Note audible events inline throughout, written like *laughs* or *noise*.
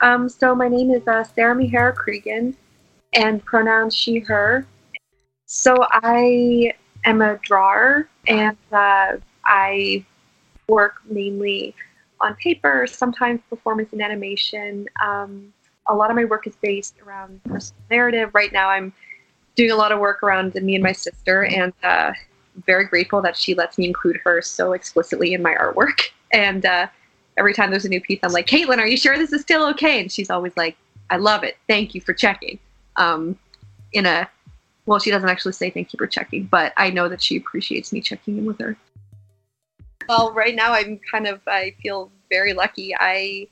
Um, so my name is uh, Sarah Mihara Creagen, and pronouns she, her. So I am a drawer, and uh, I work mainly on paper, sometimes performance and animation. Um, a lot of my work is based around personal narrative. Right now, I'm doing a lot of work around me and my sister, and uh, very grateful that she lets me include her so explicitly in my artwork. *laughs* And uh, every time there's a new piece, I'm like, Caitlin, are you sure this is still okay? And she's always like, I love it. Thank you for checking. Um, in a, well, she doesn't actually say thank you for checking, but I know that she appreciates me checking in with her. Well, right now I'm kind of, I feel very lucky. I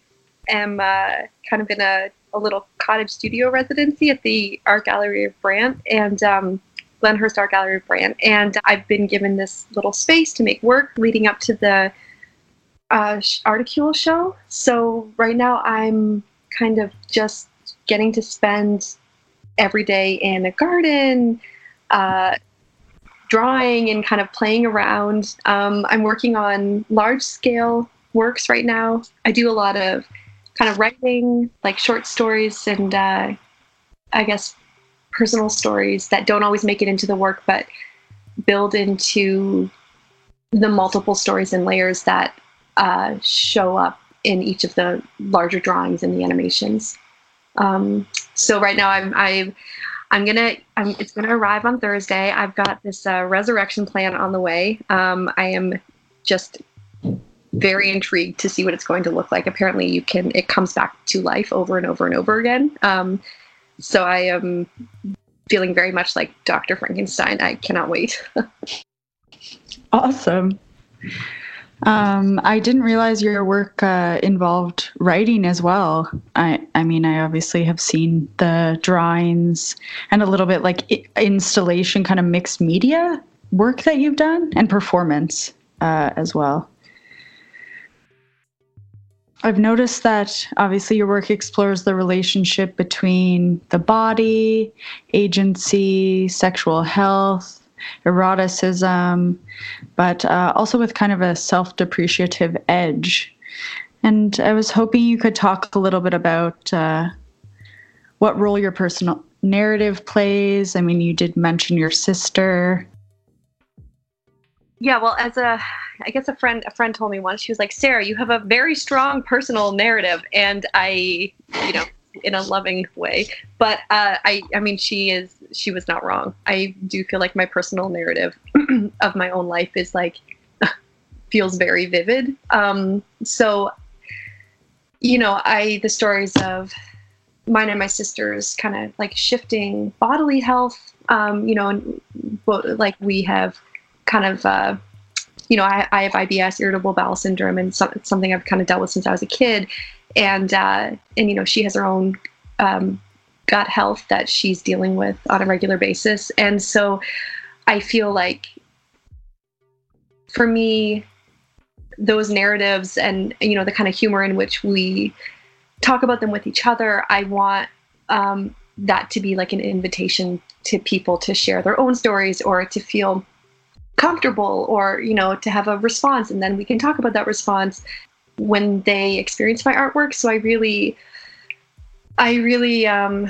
am uh, kind of in a, a little cottage studio residency at the Art Gallery of Brant and um, Glenhyrst Art Gallery of Brant. And I've been given this little space to make work leading up to the uh, Articule show. So right now I'm kind of just getting to spend every day in a garden, uh, drawing and kind of playing around. Um, I'm working on large scale works right now. I do a lot of kind of writing, like short stories and uh, I guess personal stories that don't always make it into the work, but build into the multiple stories and layers that uh, show up in each of the larger drawings and the animations. Um, so right now I'm I I'm gonna I'm, it's gonna arrive on Thursday. I've got this uh, resurrection plant on the way. Um, I am just very intrigued to see what it's going to look like. Apparently, you can it comes back to life over and over and over again. Um, so I am feeling very much like Dr. Frankenstein. I cannot wait. *laughs* awesome. Um, I didn't realize your work uh, involved writing as well. I, I mean, I obviously have seen the drawings and a little bit like installation, kind of mixed media work that you've done, and performance uh, as well. I've noticed that obviously your work explores the relationship between the body, agency, sexual health, eroticism, but uh, also with kind of a self depreciative edge. And I was hoping you could talk a little bit about uh, what role your personal narrative plays. I mean, you did mention your sister. Yeah, well, as a, I guess a friend, a friend told me once, she was like, Sarah, you have a very strong personal narrative. And I, you know, in a loving way. But uh, I, I mean, she is, she was not wrong. I do feel like my personal narrative *clears throat* of my own life is like, *laughs* feels very vivid. Um, so, you know, I, the stories of mine and my sister's kind of like shifting bodily health, um, you know, and like we have kind of, uh, you know, I, I have IBS, irritable bowel syndrome, and so, something I've kind of dealt with since I was a kid and uh, and you know she has her own um, gut health that she's dealing with on a regular basis, and so I feel like for me those narratives and you know the kind of humor in which we talk about them with each other i want um, that to be like an invitation to people to share their own stories or to feel comfortable or you know to have a response and then we can talk about that response when they experience my artwork. So I really, I really, um,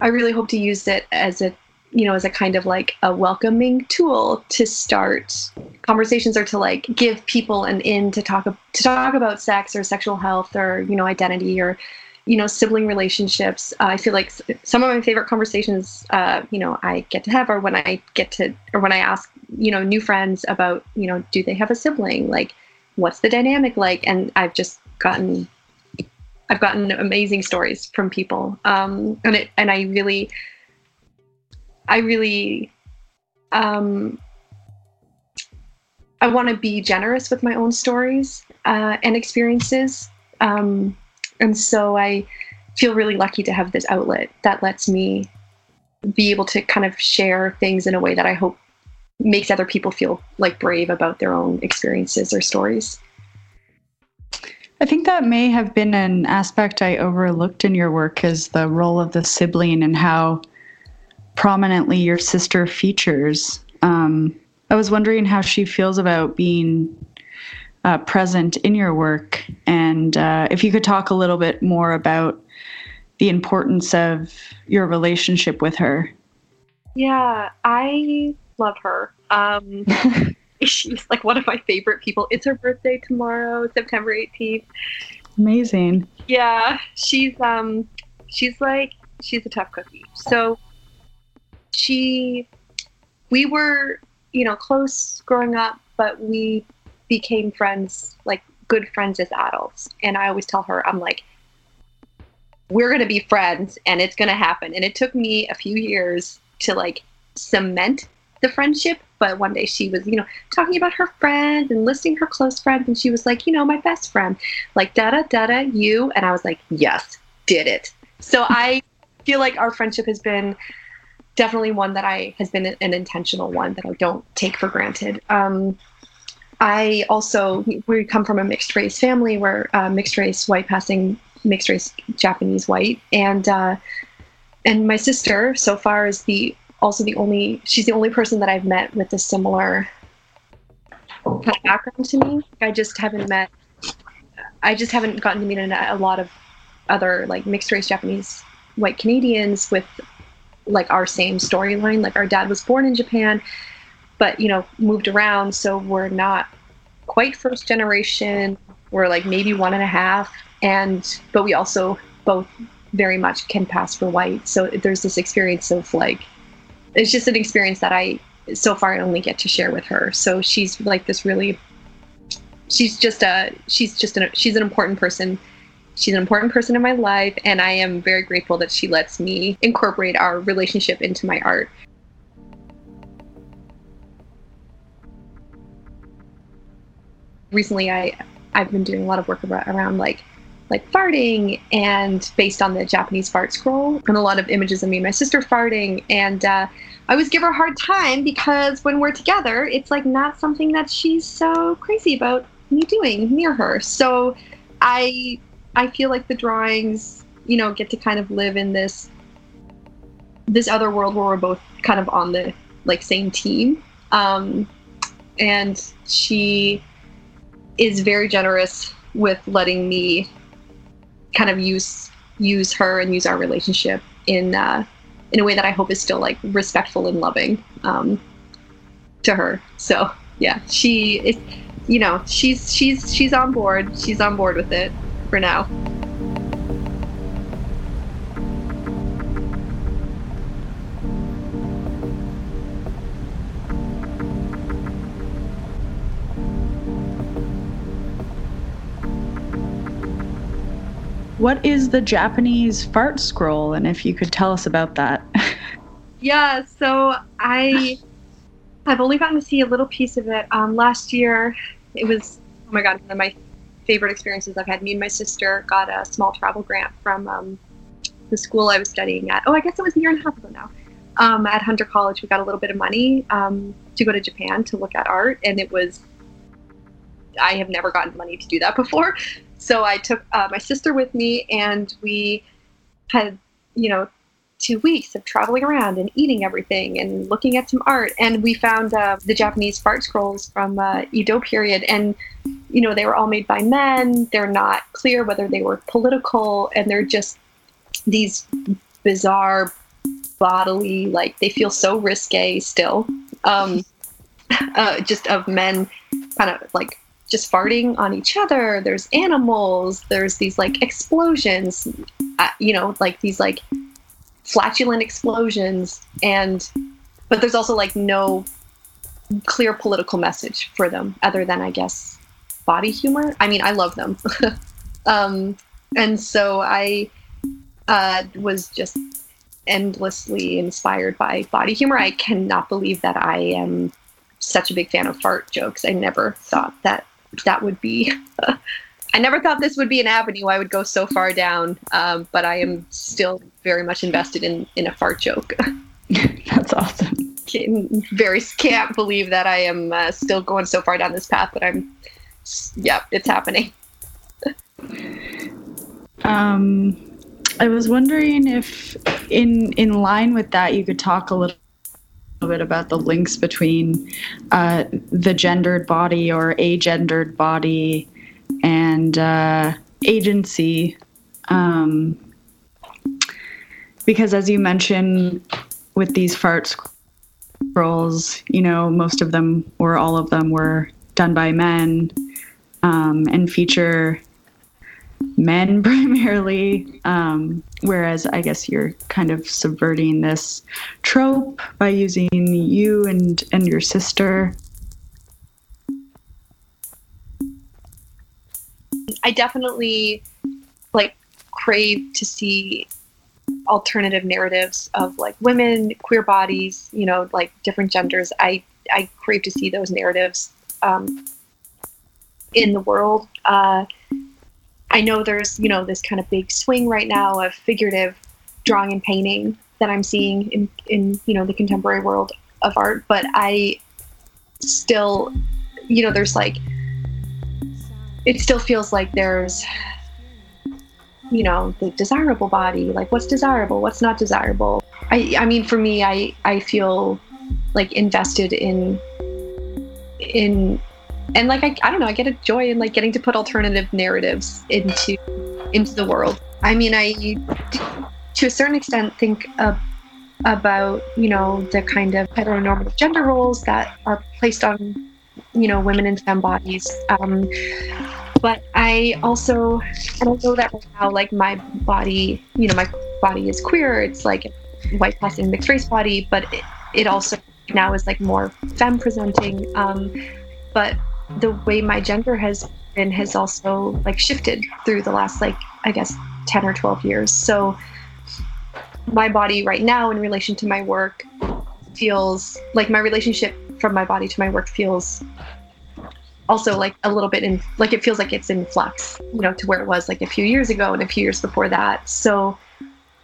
I really hope to use it as a, you know, as a kind of like a welcoming tool to start conversations or to like give people an in to talk to talk about sex or sexual health or you know identity or you know sibling relationships uh, i feel like some of my favorite conversations uh, you know i get to have are when i get to or when i ask you know new friends about you know do they have a sibling like what's the dynamic like? And I've just gotten I've gotten amazing stories from people. Um, and it and I really I really um, I want to be generous with my own stories uh, and experiences. Um, and so I feel really lucky to have this outlet that lets me be able to kind of share things in a way that I hope makes other people feel like brave about their own experiences or stories. I think that may have been an aspect I overlooked in your work is the role of the sibling and how prominently your sister features. Um, I was wondering how she feels about being uh, present in your work. And uh, if you could talk a little bit more about the importance of your relationship with her. Yeah, I love her. Um, *laughs* she's like one of my favorite people. It's her birthday tomorrow, September 18th. Amazing. Yeah, she's um she's like she's a tough cookie. So she we were, you know, close growing up, but we became friends, like good friends as adults. And I always tell her, I'm like, we're going to be friends and it's going to happen. And it took me a few years to like cement the friendship. But one day she was, you know, talking about her friends and listing her close friends. And she was like, you know, my best friend, like, da da da da, you. And I was like, yes, did it. So *laughs* I feel like our friendship has been definitely one that I has been an intentional one that I don't take for granted. Um, I also we come from a mixed race family where uh, mixed race white passing mixed race Japanese white and uh, and my sister so far is the also the only she's the only person that I've met with a similar kind of background to me. I just haven't met I just haven't gotten to meet a, a lot of other like mixed race Japanese white Canadians with like our same storyline. Like our dad was born in Japan but you know moved around so we're not quite first generation we're like maybe one and a half and but we also both very much can pass for white so there's this experience of like it's just an experience that i so far i only get to share with her. So she's like this really she's just a she's just an she's an important person. She's an important person in my life and i am very grateful that she lets me incorporate our relationship into my art. Recently I I've been doing a lot of work around like like farting and based on the Japanese fart scroll. And a lot of images of me and my sister farting. And uh, I always give her a hard time because when we're together it's like not something that she's so crazy about me doing near her. So I I feel like the drawings you know get to kind of live in this this other world where we're both kind of on the like same team. Um, and she is very generous with letting me kind of use use her and use our relationship in uh, in a way that I hope is still like respectful and loving um, to her. So yeah, she is, you know, she's she's she's on board. She's on board with it for now. What is the Japanese fart scroll? And if you could tell us about that. *laughs* yeah, so I I've only gotten to see a little piece of it. Um, last year, it was oh my god, one of my favorite experiences I've had. Me and my sister got a small travel grant from um, the school I was studying at. Oh, I guess it was a year and a half ago now. Um, at Hunter College, we got a little bit of money um, to go to Japan to look at art, and it was I have never gotten money to do that *laughs* before. So I took uh, my sister with me, and we had, you know, two weeks of traveling around and eating everything and looking at some art. And we found uh, the Japanese fart scrolls from uh, Edo period, and you know they were all made by men. They're not clear whether they were political, and they're just these bizarre bodily like they feel so risque still um *laughs* uh, just of men kind of like just farting on each other. There's animals. There's these like explosions, uh, you know, like these like flatulent explosions. And, but there's also like no clear political message for them other than, I guess, body humor. I mean, I love them. *laughs* um, and so I uh, was just endlessly inspired by body humor. I cannot believe that I am such a big fan of fart jokes. I never thought that that would be. *laughs* I never thought this would be an avenue I would go so far down, um, but I am still very much invested in in a fart joke. *laughs* That's awesome. Can, very can't believe that I am uh, still going so far down this path, but I'm. Yeah, it's happening. *laughs* um, I was wondering if, in in line with that, you could talk a little bit about the links between uh, the gendered body or a gendered body and uh, agency. Um, because as you mentioned with these fart scrolls, you know, most of them or all of them were done by men um, and feature men *laughs* primarily. Um, whereas I guess you're kind of subverting this trope by using you and, and your sister. I definitely like crave to see alternative narratives of like women, queer bodies, you know, like different genders. I I crave to see those narratives um, in the world. Uh, I know there's you know this kind of big swing right now of figurative drawing and painting that I'm seeing in in you know the contemporary world of art, but I still you know there's like it still feels like there's you know the desirable body like what's desirable what's not desirable. I i mean for me i i feel like invested in in and like I, I don't know i get a joy in like getting to put alternative narratives into into the world i mean i to a certain extent think of, about you know the kind of heteronormative gender roles that are placed on you know women in femme bodies um, but I also, and I know that right now, like my body, you know, my body is queer. It's like white passing mixed race body, but it, it also now is like more femme presenting. Um, but the way my gender has been has also like shifted through the last like I guess 10 or 12 years. So my body right now in relation to my work feels like my relationship from my body to my work feels also like a little bit in like it feels like it's in flux you know to where it was like a few years ago and a few years before that so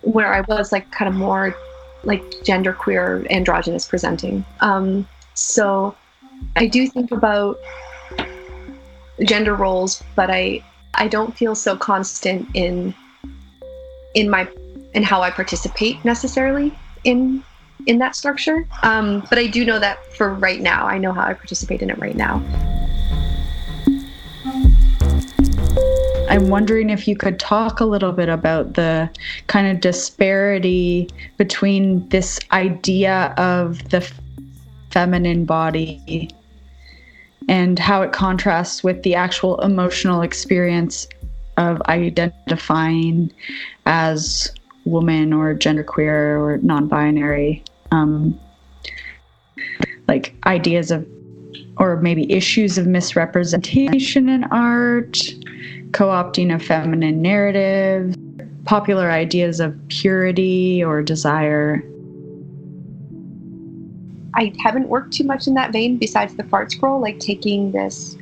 where i was like kind of more like gender queer androgynous presenting um so i do think about gender roles but i i don't feel so constant in in my in how i participate necessarily in in that structure. Um but i do know that for right now i know how i participate in it right now. I'm wondering if you could talk a little bit about the kind of disparity between this idea of the feminine body and how it contrasts with the actual emotional experience of identifying as woman or genderqueer or non-binary um, like ideas of or maybe issues of misrepresentation in art co opting a feminine narrative, popular ideas of purity or desire. I haven't worked too much in that vein besides the fart scroll, like taking this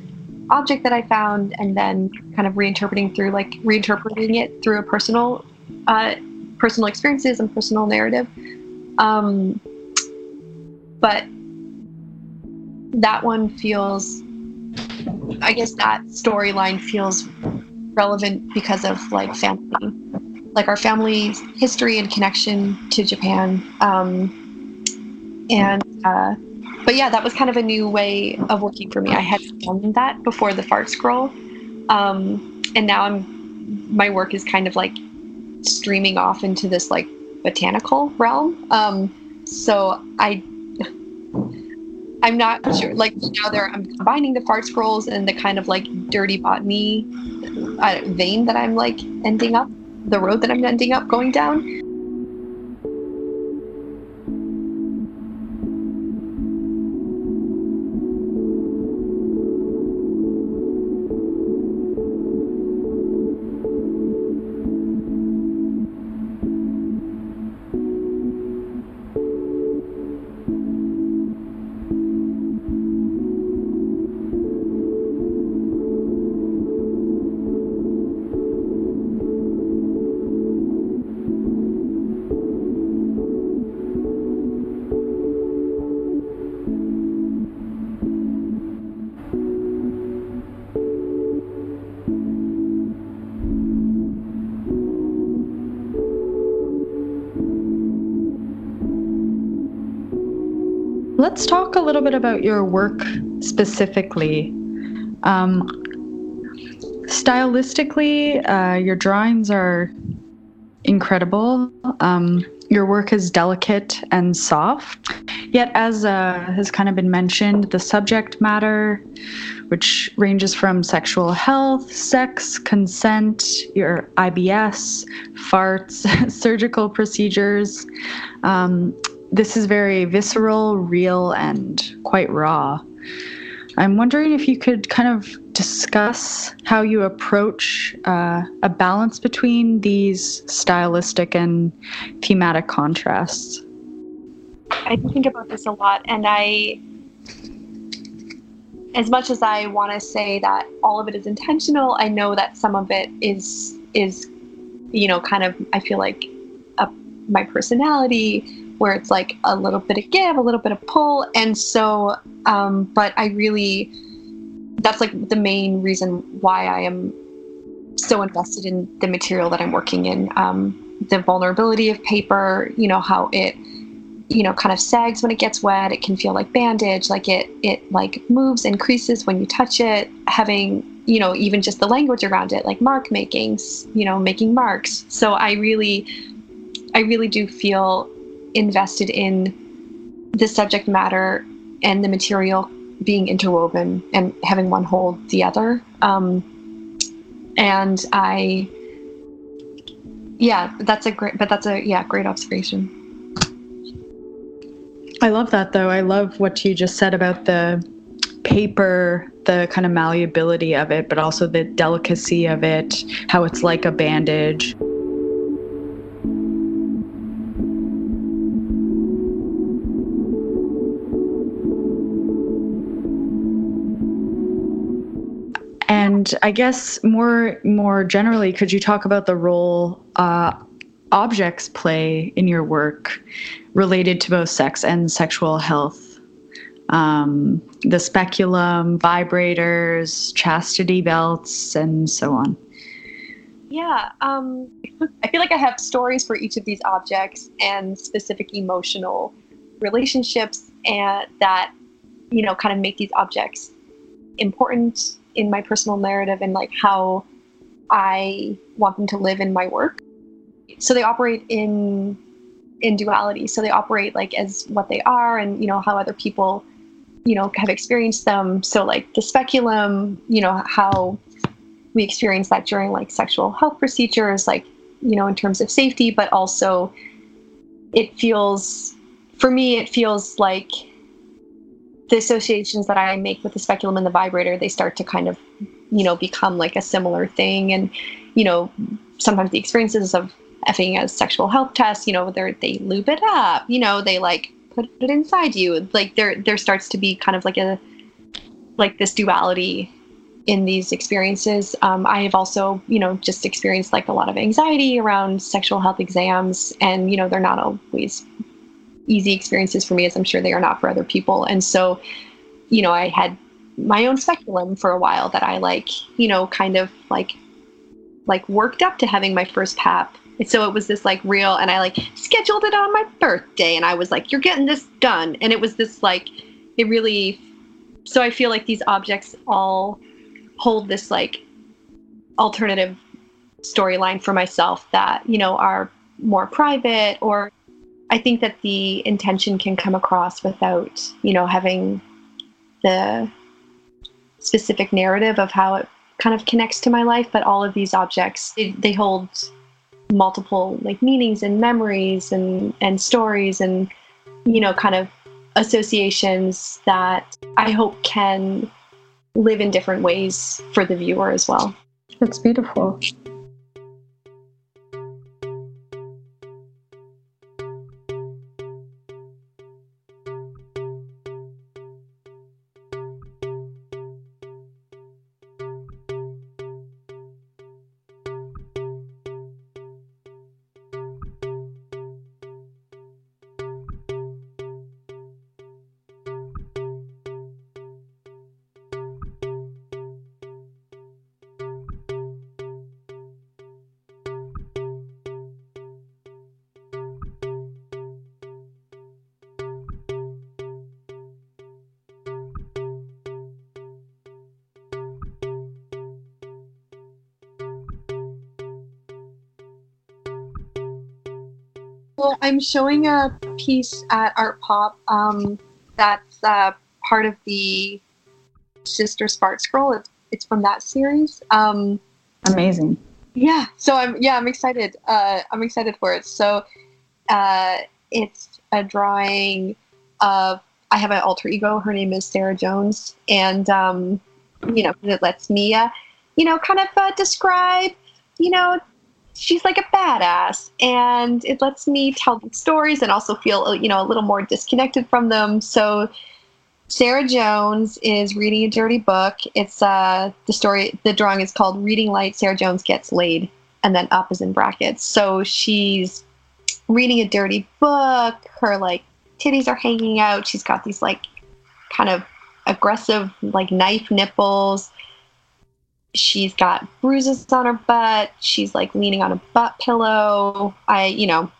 object that I found and then kind of reinterpreting through like reinterpreting it through a personal uh, personal experiences and personal narrative. Um, but that one feels I guess that storyline feels relevant because of like family, like our family's history and connection to Japan. Um, and uh, but yeah, that was kind of a new way of working for me. I had done that before the fart scroll, um, and now I'm my work is kind of like streaming off into this like botanical realm. Um, so I I'm not sure. Like now, there I'm combining the fart scrolls and the kind of like dirty botany uh, vein that I'm like ending up, the road that I'm ending up going down. Let's talk a little bit about your work specifically. Um, stylistically, uh, your drawings are incredible. Um, your work is delicate and soft. Yet, as uh, has kind of been mentioned, the subject matter, which ranges from sexual health, sex, consent, your IBS, farts, *laughs* surgical procedures, um, this is very visceral, real, and quite raw. I'm wondering if you could kind of discuss how you approach uh, a balance between these stylistic and thematic contrasts. I think about this a lot, and I, as much as I want to say that all of it is intentional, I know that some of it is is, you know, kind of I feel like a, my personality where it's like a little bit of give, a little bit of pull. And so, um, but I really, that's like the main reason why I am so invested in the material that I'm working in. Um, the vulnerability of paper, you know, how it, you know, kind of sags when it gets wet. It can feel like bandage, like it, it like moves and creases when you touch it. Having, you know, even just the language around it, like mark makings, you know, making marks. So I really, I really do feel invested in the subject matter and the material being interwoven and having one hold the other. Um, and I, yeah, that's a great, but that's a, yeah, great observation. I love that though. I love what you just said about the paper, the kind of malleability of it, but also the delicacy of it, how it's like a bandage. And I guess more more generally, could you talk about the role uh, objects play in your work related to both sex and sexual health? Um, the speculum, vibrators, chastity belts, and so on. Yeah, um, I feel like I have stories for each of these objects and specific emotional relationships, and that you know kind of make these objects important in my personal narrative and like how I want them to live in my work. So they operate in in duality. So they operate like as what they are and you know how other people you know have experienced them. So like the speculum, you know how we experience that during like sexual health procedures like you know in terms of safety but also it feels for me it feels like the associations that I make with the speculum and the vibrator, they start to kind of, you know, become like a similar thing. And, you know, sometimes the experiences of effing as sexual health tests, you know, they they lube it up, you know, they like put it inside you. Like there there starts to be kind of like a like this duality in these experiences. Um, I have also, you know, just experienced like a lot of anxiety around sexual health exams, and you know, they're not always easy experiences for me as I'm sure they are not for other people. And so, you know, I had my own speculum for a while that I like, you know, kind of like like worked up to having my first pap. So it was this like real and I like scheduled it on my birthday and I was like, you're getting this done. And it was this like it really so I feel like these objects all hold this like alternative storyline for myself that, you know, are more private or I think that the intention can come across without, you know, having the specific narrative of how it kind of connects to my life. But all of these objects, they, they hold multiple like meanings and memories and and stories and you know kind of associations that I hope can live in different ways for the viewer as well. That's beautiful. So I'm showing a piece at Art Pop um, that's uh, part of the Sister Fart Scroll. It's, it's from that series. Um, Amazing. Yeah. So I'm yeah I'm excited. Uh, I'm excited for it. So uh, it's a drawing of I have an alter ego. Her name is Sarah Jones, and um, you know it lets me uh, you know kind of uh, describe you know she's like a badass and it lets me tell the stories and also feel you know a little more disconnected from them. So sarah jones is reading a dirty book. It's uh the story the drawing is called reading light sarah jones gets laid and then up is in brackets. So she's reading a dirty book. Her like titties are hanging out. She's got these like kind of aggressive like knife nipples she's got bruises on her butt. She's like leaning on a butt pillow. I you know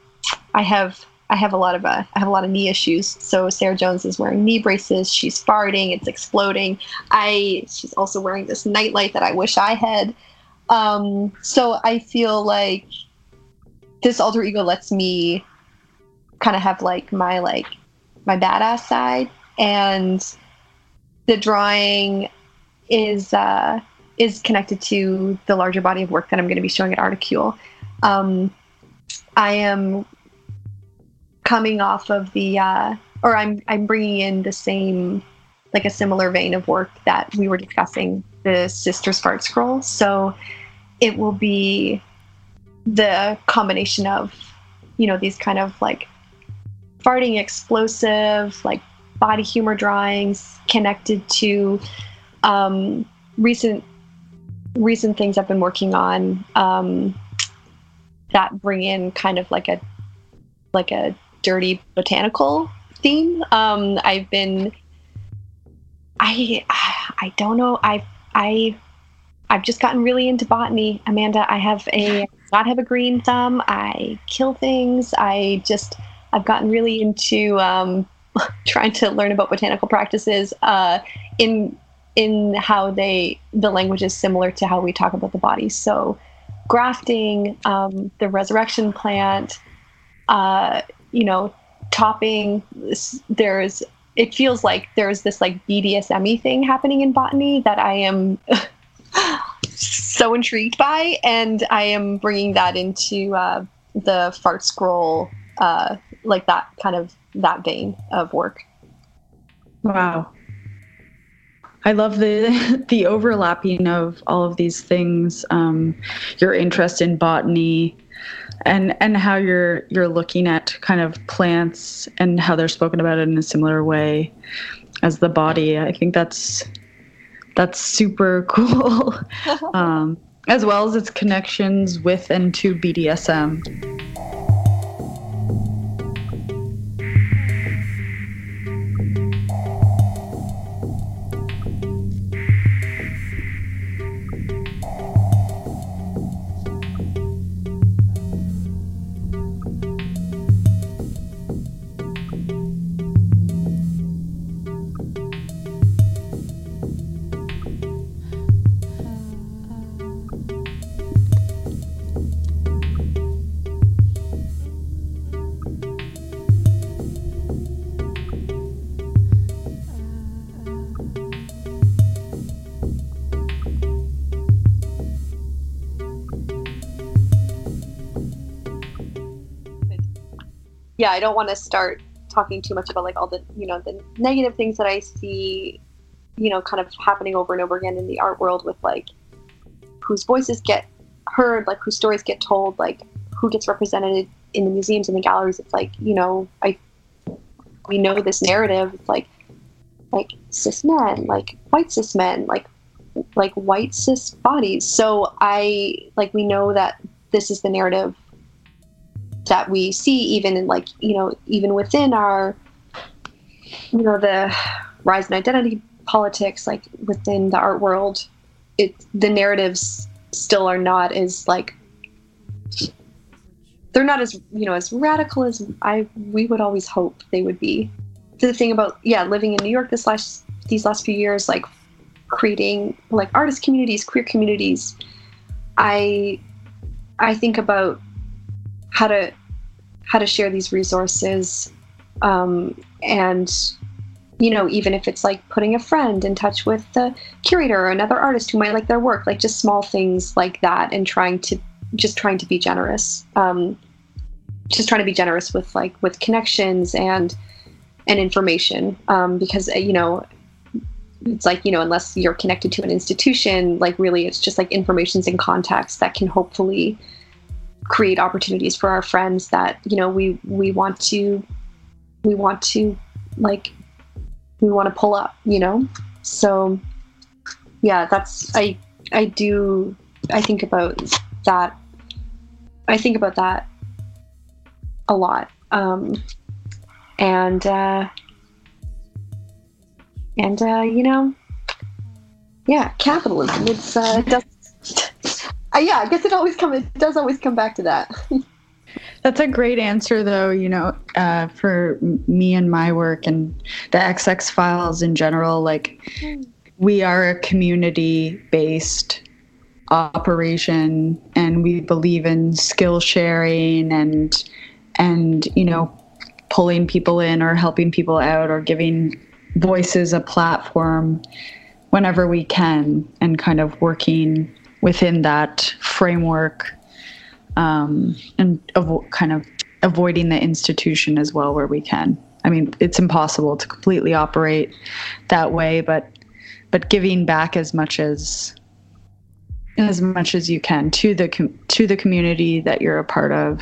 i have i have a lot of uh, i have a lot of knee issues. So sarah jones is wearing knee braces. She's farting. It's exploding. I she's also wearing this nightlight that i wish i had. Um so i feel like this alter ego lets me kind of have like my like my badass side. And the drawing is uh is connected to the larger body of work that I'm going to be showing at Articule. Um, I am coming off of the, uh, or I'm I'm bringing in the same, like a similar vein of work that we were discussing, the Sisters Fart Scroll. So it will be the combination of, you know, these kind of like farting explosive, like body humor drawings connected to um, recent recent things I've been working on um, that bring in kind of like a like a dirty botanical theme. Um, I've been I I don't know I I I've just gotten really into botany, Amanda. I have a *laughs* not have a green thumb. I kill things. I just I've gotten really into um, *laughs* trying to learn about botanical practices uh, in in how they the language is similar to how we talk about the body. So grafting, um, the resurrection plant, uh, you know, topping. There's it feels like there's this like BDSM thing happening in botany that I am *laughs* so intrigued by, and I am bringing that into uh, the fart scroll, uh, like that kind of that vein of work. Wow. I love the *laughs* the overlapping of all of these things. Um, your interest in botany, and and how you're you're looking at kind of plants and how they're spoken about in a similar way as the body. I think that's that's super *laughs* cool, *laughs* um, as well as its connections with and to BDSM. Yeah, I don't want to start talking too much about like all the you know the negative things that I see, you know, kind of happening over and over again in the art world with like whose voices get heard, like whose stories get told, like who gets represented in the museums and the galleries. It's like you know, I we know this narrative. It's like like cis men, like white cis men, like like white cis bodies. So I like we know that this is the narrative that we see even in like you know even within our you know the rise in identity politics like within the art world it the narratives still are not as like they're not as you know as radical as i we would always hope they would be. The thing about yeah living in new york this last these last few years like creating like artist communities queer communities i i think about how to how to share these resources um, and you know even if it's like putting a friend in touch with the curator or another artist who might like their work like just small things like that and trying to just trying to be generous um, just trying to be generous with like with connections and and information um, because you know it's like you know unless you're connected to an institution like really it's just like informations and contacts that can hopefully create opportunities for our friends that you know we we want to we want to like we want to pull up you know? So yeah that's i i do i think about that i think about that a lot. Um and uh and uh you know yeah capitalism it's uh it does uh, yeah i guess it always come it does always come back to that *laughs* That's a great answer, though, you know, uh, for me and my work and the XX files in general. Like, we are a community based operation and we believe in skill sharing and, and, you know, pulling people in or helping people out or giving voices a platform whenever we can and kind of working within that framework um, and avo- kind of avoiding the institution as well where we can. I mean, it's impossible to completely operate that way, but but giving back as much as as much as you can to the com- to the community that you're a part of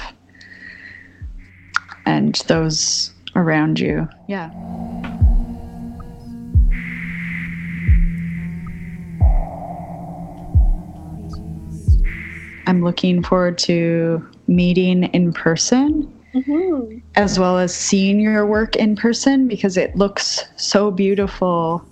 and those around you. Yeah. I'm looking forward to meeting in person mm-hmm. as well as seeing your work in person because it looks so beautiful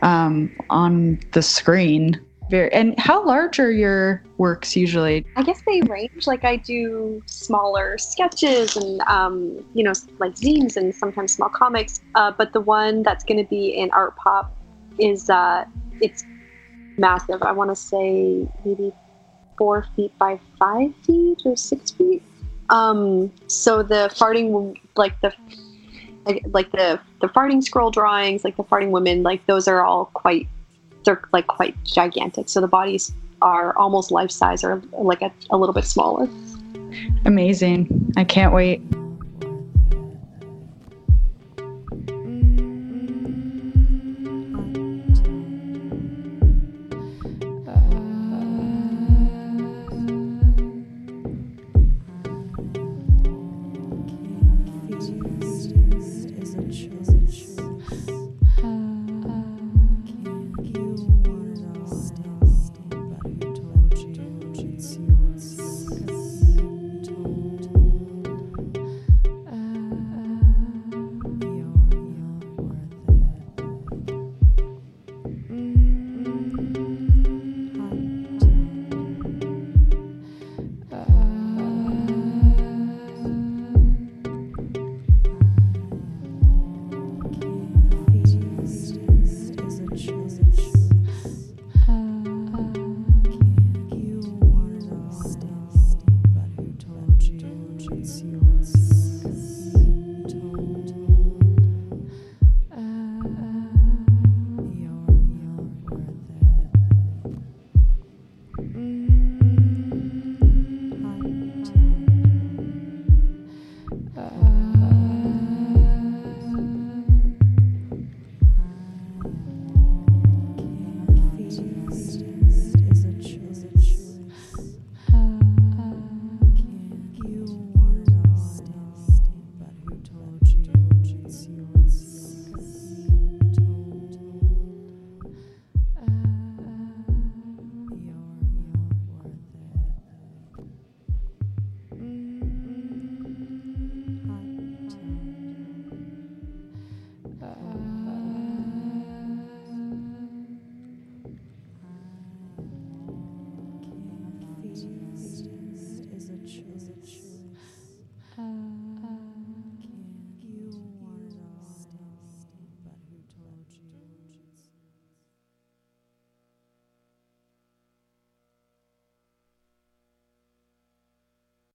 um, on the screen. Very, and how large are your works usually? I guess they range. Like I do smaller sketches and um, you know like zines and sometimes small comics. Uh, but the one that's going to be in Art Pop is uh, it's massive. I want to say maybe four feet by five feet or six feet. Um, so the farting, like the like, the the farting scroll drawings, like the farting women, like those are all quite they're like quite gigantic. So the bodies are almost life size or like a, a little bit smaller. Amazing! I can't wait.